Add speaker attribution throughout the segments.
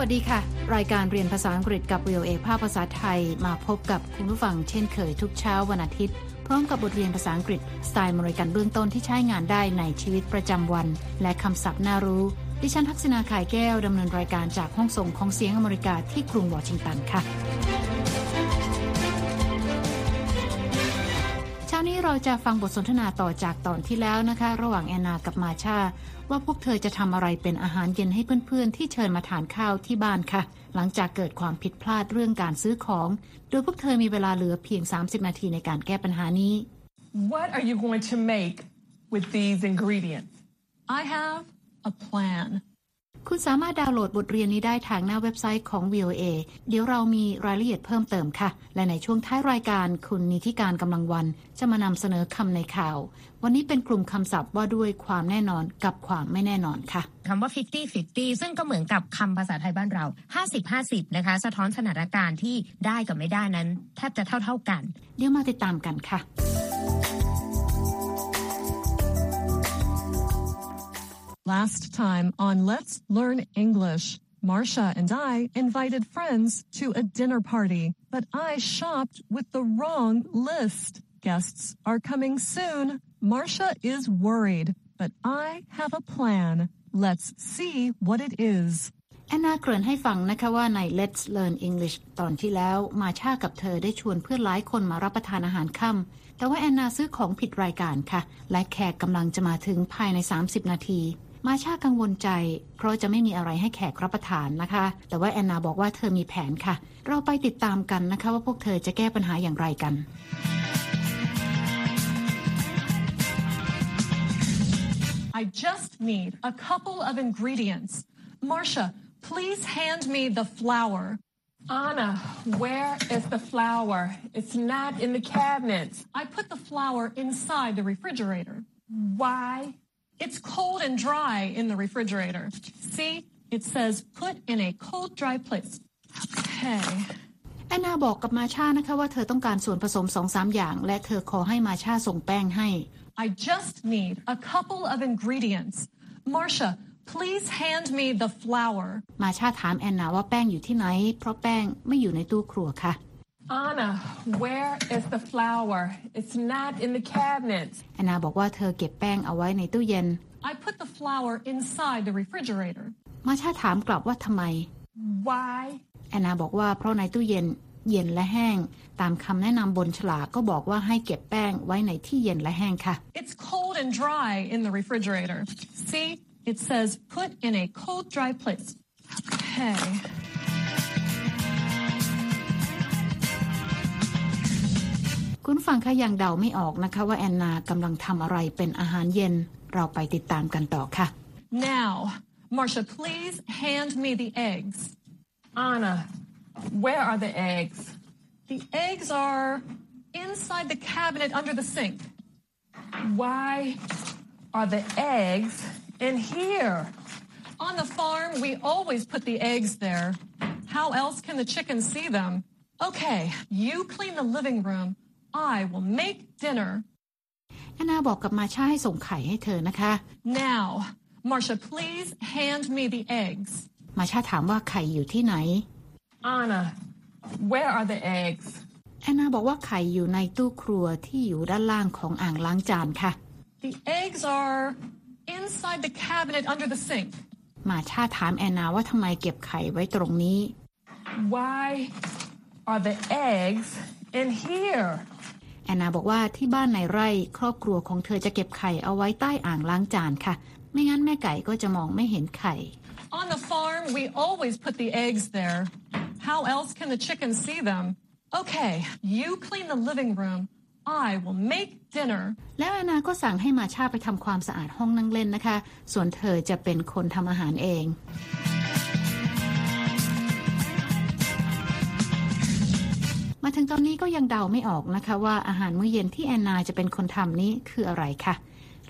Speaker 1: วัสดีค่ะ รายการเรียนภาษาอังกฤษกับ VOA ภาคภาษาไทยมาพบกับคุณผู้ฟังเช่นเคยทุกเช้าวันอาทิตย์ พร้อมกับบทเรียนภาษาอังกฤษสไตล์มริกันเบื้องต้นที่ใช้งานได้ในชีวิตประจำวัน และคำศัพท์น่ารู้ ดิฉันทักษณาขายแก้วดำเนินรายการจากห้องส่งของเสียงอเมริกาที่กรุงวอชิงตันค่ะ นี้เราจะฟังบทสนทนาต่อจากตอนที่แล้วนะคะ ระหว่างแอนนากับมาชา ว่าพวกเธอจะทำอะไรเป็นอาหารเย็นให้เพื่อนๆ ที่เชิญมาทานข้าวที่บ้านค่ะ หลังจากเกิดความผิดพลาดเรื่องการซื้อของ โดยพวกเธอมีเวลาเหลือเพียง 30 นาทีในการแก้ปัญหานี้
Speaker 2: What are you going to make with these ingredients?
Speaker 3: I have a plan.
Speaker 1: คุณสามารถดาวน์โหลดบทเรียนนี้ได้ทางหน้าเว็บไซต์ของ VOA เดี๋ยวเรามีรายละเอียดเพิ่มเติมค่ะ และในช่วงท้ายรายการคุณนิติการกำลังวัน จะมานำเสนอคำในข่าว วันนี้เป็นกลุ่มคำศัพท์ว่าด้วยความแน่นอนกับความไม่แน่นอนค่ะ
Speaker 4: คำว่า 50-50 ซึ่งก็เหมือนกับคำภาษาไทยบ้านเรา 50-50 นะคะ สะท้อนสถานการณ์ที่ได้กับไม่ได้นั้นแทบจะเท่าๆกัน
Speaker 1: เดี๋ยวมาติดตามกันค่ะ
Speaker 3: Last time on Let's Learn English, Marcia and I invited friends to a dinner party, but I shopped with the wrong list. Guests are coming soon. Marcia is worried, but I have a plan. Let's see what it is.
Speaker 1: แอนนาเกริ่นให้ฟังนะคะว่าใน Let's Learn English ตอนที่แล้วมาชากับเธอได้ชวนเพื่อนหลายคนมารับประทานอาหารค่ำแต่ว่าแอนนาซื้อของผิดรายการค่ะ และแขกกำลังจะมาถึงภายใน 30 นาที มาชากังวลใจ เพราะจะไม่มีอะไรให้แขกรับประทานนะคะ แต่ว่าแอนนาบอกว่าเธอมีแผนค่ะ เราไปติดตามกันนะคะ ว่าพวกเธอจะแก้ปัญหาอย่างไรกัน
Speaker 3: I just need a couple of ingredients. Marcia, please hand me the flour.
Speaker 2: Anna, where is the flour? It's not in the cabinets.
Speaker 3: I put the flour inside the refrigerator.
Speaker 2: Why?
Speaker 3: It's cold and dry in the refrigerator. See, it says put in a cold, dry place. Okay.
Speaker 1: แอนนาบอกกับมาชานะคะว่าเธอต้องการส่วนผสมสองสามอย่าง และเธอขอให้มาชาส่งแป้งให้
Speaker 3: I just need a couple of ingredients. Marcia, please hand me the flour.
Speaker 1: มาชาถามแอนนาว่าแป้งอยู่ที่ไหน เพราะแป้งไม่อยู่ในตู้ครัวค่ะ
Speaker 2: Anna, where is the flour? It's not in the cabinets.
Speaker 1: แอนนาบอกว่าเธอเก็บแป้งเอาไว้ในตู้เย็น
Speaker 3: I put the flour inside the refrigerator.
Speaker 1: มาชาถามกลับว่าทำไม
Speaker 2: Why?
Speaker 1: แอนนาบอกว่าเพราะในตู้เย็นเย็นและแห้ง ตามคำแนะนำบนฉลากก็บอกว่าให้เก็บแป้งไว้ในที่เย็นและแห้งค่ะ
Speaker 3: It's cold and dry in the refrigerator. See, it says put in a cold, dry place. Okay.
Speaker 1: คุณฟังคะยังเดาไม่ออกนะคะว่าแอนนากำลังทำอะไรเป็นอาหารเย็น เราไปติดตามกันต่อค่ะ
Speaker 3: Now, Marcia, please hand me the eggs.
Speaker 2: Anna, where are the eggs?
Speaker 3: The eggs are inside the cabinet under the sink.
Speaker 2: Why are the eggs in here?
Speaker 3: On the farm, we always put the eggs there. How else can the chickens see them? Okay, you clean the living room. I will make dinner.
Speaker 1: แอนนาบอกกับมาชาให้ส่งไข่ให้เธอนะคะ
Speaker 3: Now, Marcia, please hand me the eggs.
Speaker 1: มาชาถามว่าไข่อยู่ที่ไหน
Speaker 2: Anna, where are the eggs?
Speaker 1: แอนนาบอกว่าไข่อยู่ในตู้ครัวที่อยู่ด้านล่างของอ่างล้างจานค่ะ
Speaker 3: The eggs are inside the cabinet under the sink.
Speaker 1: มาชาถามแอนนาว่าทำไมเก็บไข่ไว้ตรงนี้
Speaker 2: Why are the eggs in here?
Speaker 1: แอนนาบอกว่าที่บ้านในไร่ครอบครัวของเธอจะเก็บไข่เอาไว้ใต้อ่างล้างจานค่ะ ไม่งั้นแม่ไก่ก็จะมองไม่เห็นไข่
Speaker 3: On the farm, we always put the eggs there. How else can the chickens see them? Okay, you clean the living room. I will make dinner.
Speaker 1: แล้วแอนนาก็สั่งให้มาชาไปทำความสะอาดห้องนั่งเล่นนะคะ ส่วนเธอจะเป็นคนทำอาหารเอง มาถึงตอนนี้ก็ยังเดาไม่ออกนะคะ ว่าอาหารมื้อเย็นที่แอนนาจะเป็นคนทำนี้คืออะไรค่ะ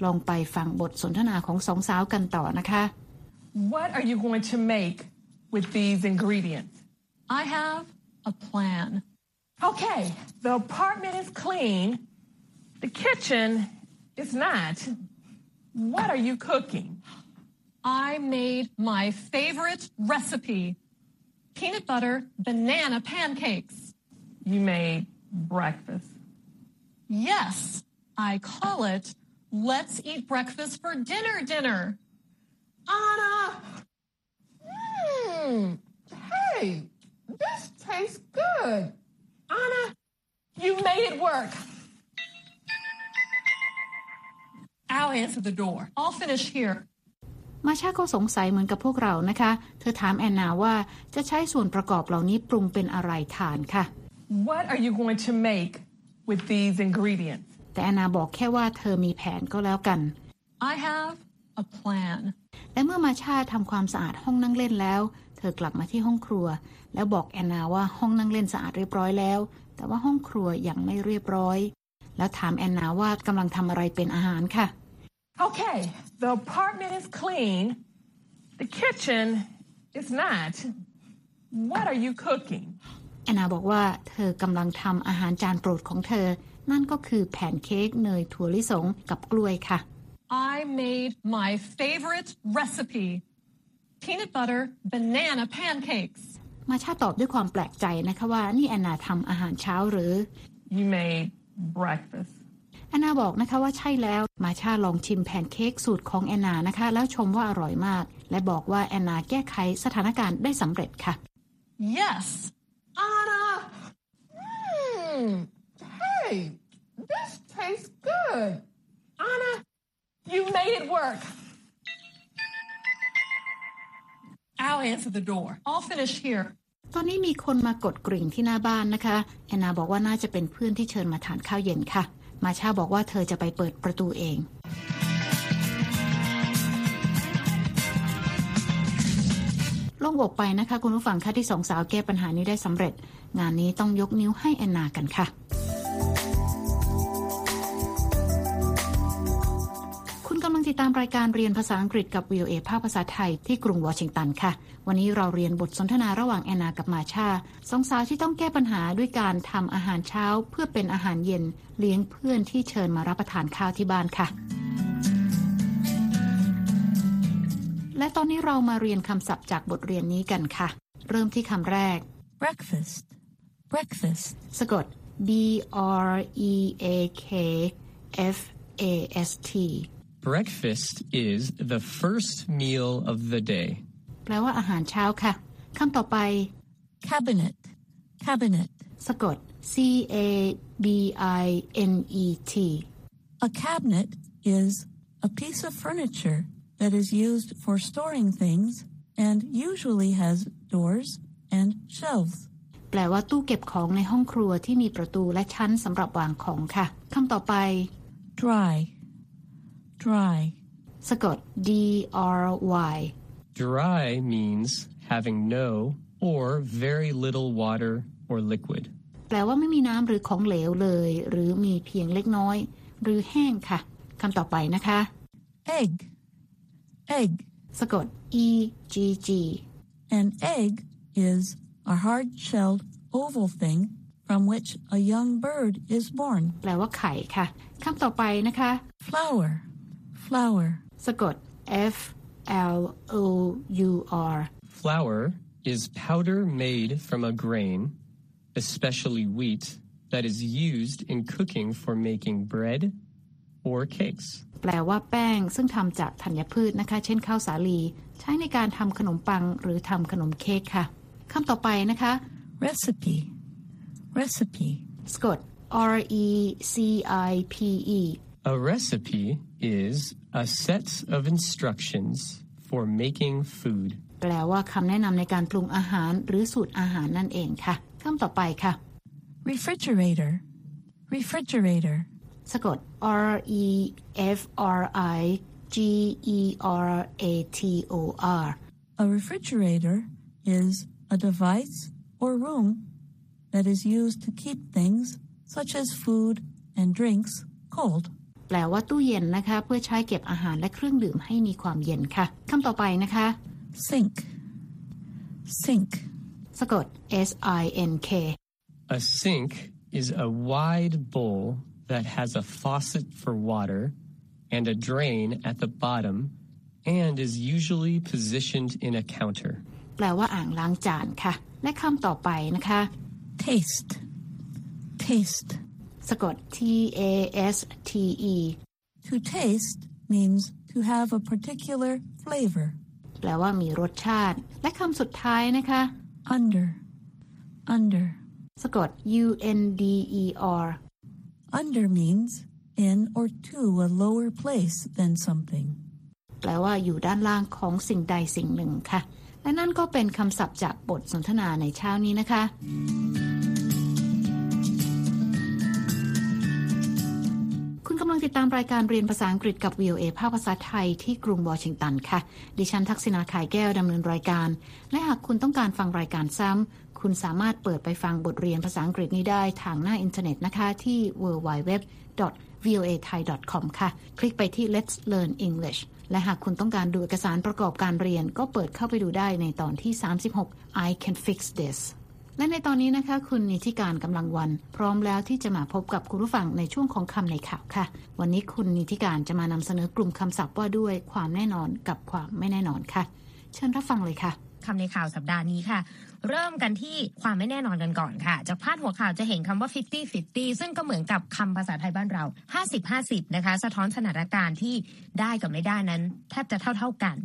Speaker 1: ลองไปฟังบทสนทนาของสองสาวกันต่อนะคะ
Speaker 2: What are you going to make with these ingredients?
Speaker 3: I have a plan.
Speaker 2: Okay, the apartment is clean. The kitchen is not. What are you cooking?
Speaker 3: I made my favorite recipe peanut butter banana pancakes.
Speaker 2: You made breakfast.
Speaker 3: Yes, I call it let's eat breakfast for dinner dinner.
Speaker 2: Anna! Mmm. Hey, this tastes good. Anna, you made it work.
Speaker 3: I'll answer the door. I'll finish here.
Speaker 1: มาชาก็สงสัยเหมือนกับพวกเรานะคะ เธอถามแอนนาว่าจะใช้ส่วนประกอบเหล่านี้ปรุงเป็นอะไรทานค่ะ
Speaker 2: What are you going to make with these ingredients?
Speaker 1: แต่แอนนาบอกแค่ว่าเธอมีแผนก็แล้วกัน
Speaker 3: I have a plan.
Speaker 1: และเมื่อมาชาทำความสะอาดห้องนั่งเล่นแล้ว เธอกลับมาที่ห้องครัว แล้วบอกแอนนาว่าห้องนั่งเล่นสะอาดเรียบร้อยแล้ว แต่ว่าห้องครัวยังไม่เรียบร้อย แล้วถามแอนนาว่ากำลังทำอะไรเป็นอาหารค่ะ
Speaker 2: Okay, the apartment is clean. The kitchen is not. What are you cooking?
Speaker 1: แอนนาบอกว่าเธอกำลังทำอาหารจานโปรดของเธอ นั่นก็คือแผ่นเค้กเนยถั่วลิสงกับกล้วยค่ะ
Speaker 3: I made my favorite recipe peanut butter banana pancakes.
Speaker 1: มาชาตอบด้วยความแปลกใจนะคะว่านี่แอนนาทำอาหารเช้าหรือ
Speaker 2: You made breakfast.
Speaker 1: แอนนาบอกนะคะว่าใช่แล้วมาชาลองชิมแพนเค้กสูตรของแอนนานะคะ แล้วชมว่าอร่อยมาก และบอกว่าแอนนาแก้ไขสถานการณ์ได้สำเร็จค่ะ
Speaker 3: Yes,
Speaker 2: Anna! Mmm. Hey, this tastes good. Anna, you made it work.
Speaker 3: I'll answer the door. I'll finish here.
Speaker 1: ตอนนี้มีคนมากดกริ่งที่หน้าบ้านนะคะ แอนนาบอกว่าน่าจะเป็นเพื่อนที่เชิญมาทานข้าวเย็นค่ะ มาชาบอกว่าเธอจะไปเปิดประตูเอง ล่งอกไปนะคะ คุณผู้ฟังคะที่สองสาวแก้ปัญหานี้ได้สำเร็จ งานนี้ต้องยกนิ้วให้แอนนากันค่ะ คุณกำลังติดตามรายการเรียนภาษาอังกฤษกับ VOA ภาคภาษาไทยที่กรุงวอชิงตันค่ะ วันนี้เราเรียนบทสนทนาระหว่างแอนนากับมาชาสองสาวที่ต้องแก้ปัญหาด้วยการทำอาหารเช้า เพื่อเป็นอาหารเย็น เลี้ยงเพื่อนที่เชิญมารับประทานข้าวที่บ้านค่ะ และตอนนี้เรามาเรียนคำศัพท์จากบทเรียนนี้กันค่ะ เริ่มที่คำแรก
Speaker 5: breakfast, breakfast,
Speaker 1: สะกด B R E A K F A S T
Speaker 6: Breakfast is the first meal of the day.
Speaker 1: แปลว่าอาหารเช้าค่ะคำต่อไป
Speaker 5: cabinet, cabinet.
Speaker 1: สะกด C A B I N E T
Speaker 5: A cabinet is a piece of furniture that is used for storing things and usually has doors and shelves.
Speaker 1: แปลว่าตู้เก็บของในห้องครัวที่มีประตูและชั้นสำหรับวางของค่ะคำต่อไป
Speaker 5: Dry, dry.
Speaker 1: สะกด D R Y
Speaker 6: Dry means having no or very little water or liquid.
Speaker 1: แปลว่าไม่มีน้ำหรือของเหลวเลย หรือมีเพียงเล็กน้อย หรือแห้งค่ะคำต่อไปนะคะ
Speaker 5: Egg, egg.
Speaker 1: สะกด E G G
Speaker 5: An egg is a hard-shelled oval thing from which a young bird is born.
Speaker 1: แปลว่าไข่ค่ะคำต่อไปนะคะ
Speaker 5: Flour, flour.
Speaker 1: สะกด F L O U R
Speaker 6: Flour is powder made from a grain, especially wheat, that is used in cooking for making bread or cakes.
Speaker 1: แปลว่าแป้งซึ่งทำจากธัญพืชนะคะ เช่นข้าวสาลี ใช้ในการทำขนมปังหรือทำขนมเค้กค่ะคำต่อไปนะคะ
Speaker 5: Recipe, recipe.
Speaker 1: สะกด R E C I P E
Speaker 6: A recipe is a set of instructions for making food.
Speaker 1: แปลว่าคำแนะนำในการปรุงอาหารหรือสูตรอาหารนั่นเองค่ะคำต่อไปค่ะ
Speaker 5: Refrigerator, refrigerator.
Speaker 1: สะกด R E F R I G E R A T O R
Speaker 5: A refrigerator is a device or room that is used to keep things such as food and drinks cold.
Speaker 1: แปลว่าตู้เย็นนะคะ เพื่อใช้เก็บอาหารและเครื่องดื่มให้มีความเย็นค่ะคำต่อไปนะคะ
Speaker 5: Sink, sink.
Speaker 1: สะกด S I N K
Speaker 6: A sink is a wide bowl that has a faucet for water and a drain at the bottom and is usually positioned in a counter.
Speaker 1: แปลว่าอ่างล้างจานค่ะ และคำต่อไปนะคะ
Speaker 5: taste, taste.
Speaker 1: สะกด T A S T E
Speaker 5: To taste means to have a particular flavor.
Speaker 1: แปลว่ามีรสชาติ และคำสุดท้ายนะคะ
Speaker 5: Under, under.
Speaker 1: สะกด U N D E R
Speaker 5: Under means in or to a lower place than something.
Speaker 1: แปลว่าอยู่ด้านล่างของสิ่งใดสิ่งหนึ่งค่ะ และนั่นก็เป็นคำศัพท์จากบทสนทนาในเช้านี้นะคะ คุณกำลังติดตามรายการเรียนภาษาอังกฤษกับ VOA ภาคภาษาไทยที่กรุงวอชิงตันค่ะ ดิฉันทักษณาขายแก้วดำเนินรายการ และหากคุณต้องการฟังรายการซ้ำ คุณสามารถเปิดไปฟังบทเรียนภาษาอังกฤษนี้ได้ทางหน้าอินเทอร์เน็ตนะคะที่ www.voathai.com ค่ะ คลิกไปที่ Let's Learn English และหากคุณต้องการดูเอกสารประกอบการเรียน ก็เปิดเข้าไปดูได้ในตอนที่ 36 I can fix this และในตอนนี้นะคะ คุณนิติการกำลังวัน พร้อมแล้วที่จะมาพบกับคุณผู้ฟังในช่วงของคำในข่าวค่ะ วันนี้คุณนิติการจะมานำเสนอกลุ่มคำศัพท์ว่าด้วยความแน่นอนกับความไม่แน่นอนค่ะ เชิญรับฟังเลยค่ะ
Speaker 4: คำในข่าวสัปดาห์นี้ค่ะ เริ่มกันที่ความไม่แน่นอนกันก่อนค่ะ จากพาดหัวข่าวจะเห็นคำว่า 50 50 ซึ่งก็เหมือนกับคำภาษาไทยบ้านเรา 50 50 นะคะ สะท้อนสถานการณ์ที่ได้กับไม่ได้นั้นแทบจะเท่าๆกัน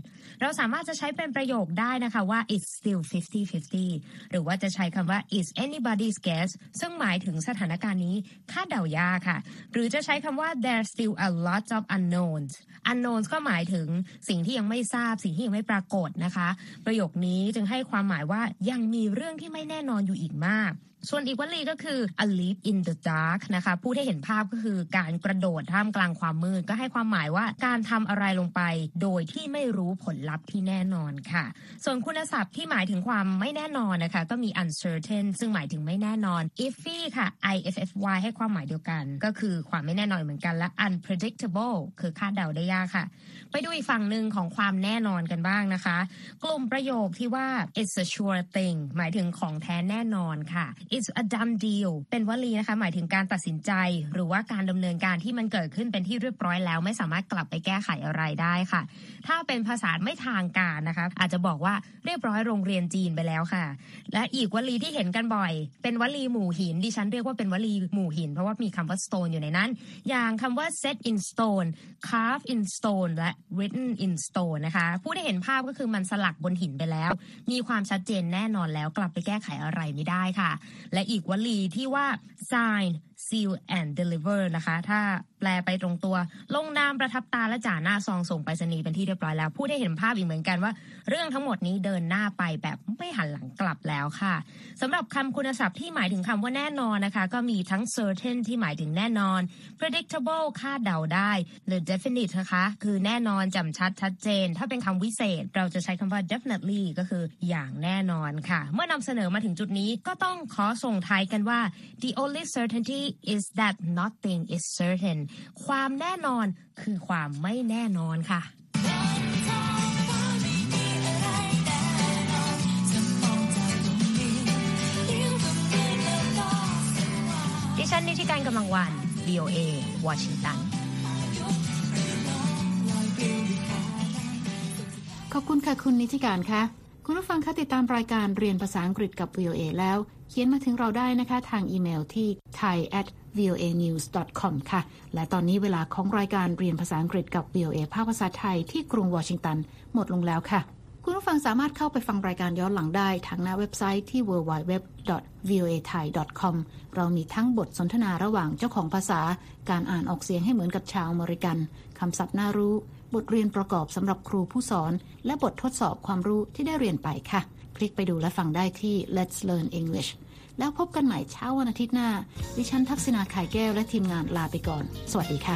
Speaker 4: เราสามารถจะใช้เป็นประโยคได้นะคะว่า it's still 50 50 หรือว่าจะใช้คำว่า is anybody's guess ซึ่งหมายถึงสถานการณ์นี้คาดเดายากค่ะ หรือจะใช้คำว่า there's still a lot of unknowns unknowns ก็หมายถึงสิ่งที่ยังไม่ทราบ สิ่งที่ยังไม่ปรากฏนะคะ ประโยคนี้จึงให้ความหมายว่ายังมีเรื่องที่ไม่แน่นอนอยู่อีกมาก ส่วนอีกวลีก็คือ a leap in the dark นะคะพูดให้เห็นภาพก็คือการกระโดดท่ามกลางความมืด ก็ให้ความหมายว่าการทำอะไรลงไป โดยที่ไม่รู้ผลลัพธ์ที่แน่นอนค่ะ ส่วนคุณศัพท์ที่หมายถึงความไม่แน่นอนนะคะ ก็มี uncertain ซึ่งหมายถึงไม่แน่นอน iffy ค่ะ i f f y ให้ความหมายเดียวกัน ก็คือความไม่แน่นอนเหมือนกันและ unpredictable คือคาดเดาได้ยากค่ะ ไปดูอีกฝั่งหนึ่งของความแน่นอนกันบ้างนะคะ กลุ่มประโยคที่ว่า it's a sure thing หมายถึงของแท้แน่นอนค่ะ it's a done deal เป็นวลีนะคะ หมายถึงการตัดสินใจ หรือว่าการดำเนินการที่มันเกิดขึ้นเป็นที่เรียบร้อยแล้ว ไม่สามารถกลับไปแก้ไขอะไรได้ค่ะ ถ้าเป็นภาษาไม่ทางการนะคะ อาจจะบอกว่าเรียบร้อยโรงเรียนจีนไปแล้วค่ะ และอีกวลีที่เห็นกันบ่อย เป็นวลีหมู่หินดิฉันเรียกว่าเป็นวลีหมู่หิน เพราะว่ามีคำว่า stone อยู่ในนั้น อย่างคำว่า set in stone carve in stone และ written in stone นะคะผู้ได้เห็นภาพก็คือมันสลักบนหินไปแล้ว มีความชัดเจนแน่นอนแล้วกลับไปแก้ไขอะไรไม่ได้ค่ะและอีกวลีที่ว่า sign seal and deliver นะคะ ถ้าแปลไปตรงตัว ลงนามประทับตาและจ่าหน้าซองส่งไปรษณีย์เป็นที่เรียบร้อยแล้วผู้ได้เห็นภาพอีกเหมือนกันว่า เรื่องทั้งหมดนี้เดินหน้าไปแบบไม่หันหลังกลับแล้วค่ะสำหรับคำคุณศัพท์ที่หมายถึงคำว่าแน่นอนนะคะ ก็มีทั้ง certain ที่หมายถึงแน่นอน predictable คาดเดาได้ หรือ definite นะคะ คือแน่นอนจำชัดชัดเจน ถ้าเป็นคำวิเศษ เราจะใช้คำว่า definitely ก็คืออย่างแน่นอนค่ะ เมื่อนำเสนอมาถึงจุดนี้ก็ต้องขอส่งท้ายกันว่า the only certainty is that nothing is certain ความแน่นอนคือความไม่แน่นอนค่ะดิฉันนิติการกำลังวัน VOA วอชิงตัน
Speaker 1: ขอบคุณค่ะคุณนิติการค่ะ คุณผู้ฟังคะติดตามรายการเรียนภาษาอังกฤษกับ VOA แล้ว เขียนมาถึงเราได้นะคะทางอีเมลที่ thai at voa news com ค่ะ และตอนนี้เวลาของรายการเรียนภาษาอังกฤษกับ VOA ภาคภาษาไทยที่กรุงวอชิงตัน หมดลงแล้วค่ะ คุณผู้ฟังสามารถเข้าไปฟังรายการย้อนหลังได้ทางหน้าเว็บไซต์ที่ www.voathai.com เรามีทั้งบทสนทนาระหว่างเจ้าของภาษา การอ่านออกเสียงให้เหมือนกับชาวอเมริกันคำศัพท์น่ารู้ บทเรียนประกอบสำหรับครูผู้สอน และบททดสอบความรู้ที่ได้เรียนไปค่ะ คลิกไปดูและฟังได้ที่ Let's Learn English แล้วพบกันใหม่เช้าวันอาทิตย์หน้า ดิฉันทักษณาขายแก้วและทีมงานลาไปก่อน สวัสดีค่ะ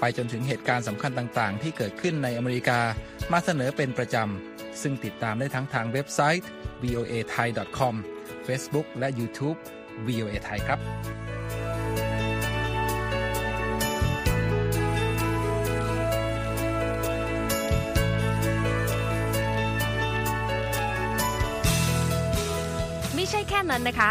Speaker 7: ไปจนถึงเหตุการณ์สำคัญต่างๆ ที่เกิดขึ้นในอเมริกา มาเสนอเป็นประจำ ซึ่งติดตามได้ทั้งทางเว็บไซต์ voa thai com Facebook และ YouTube VOA Thai ครับ
Speaker 8: ไม่ใช่แค่นั้นนะคะ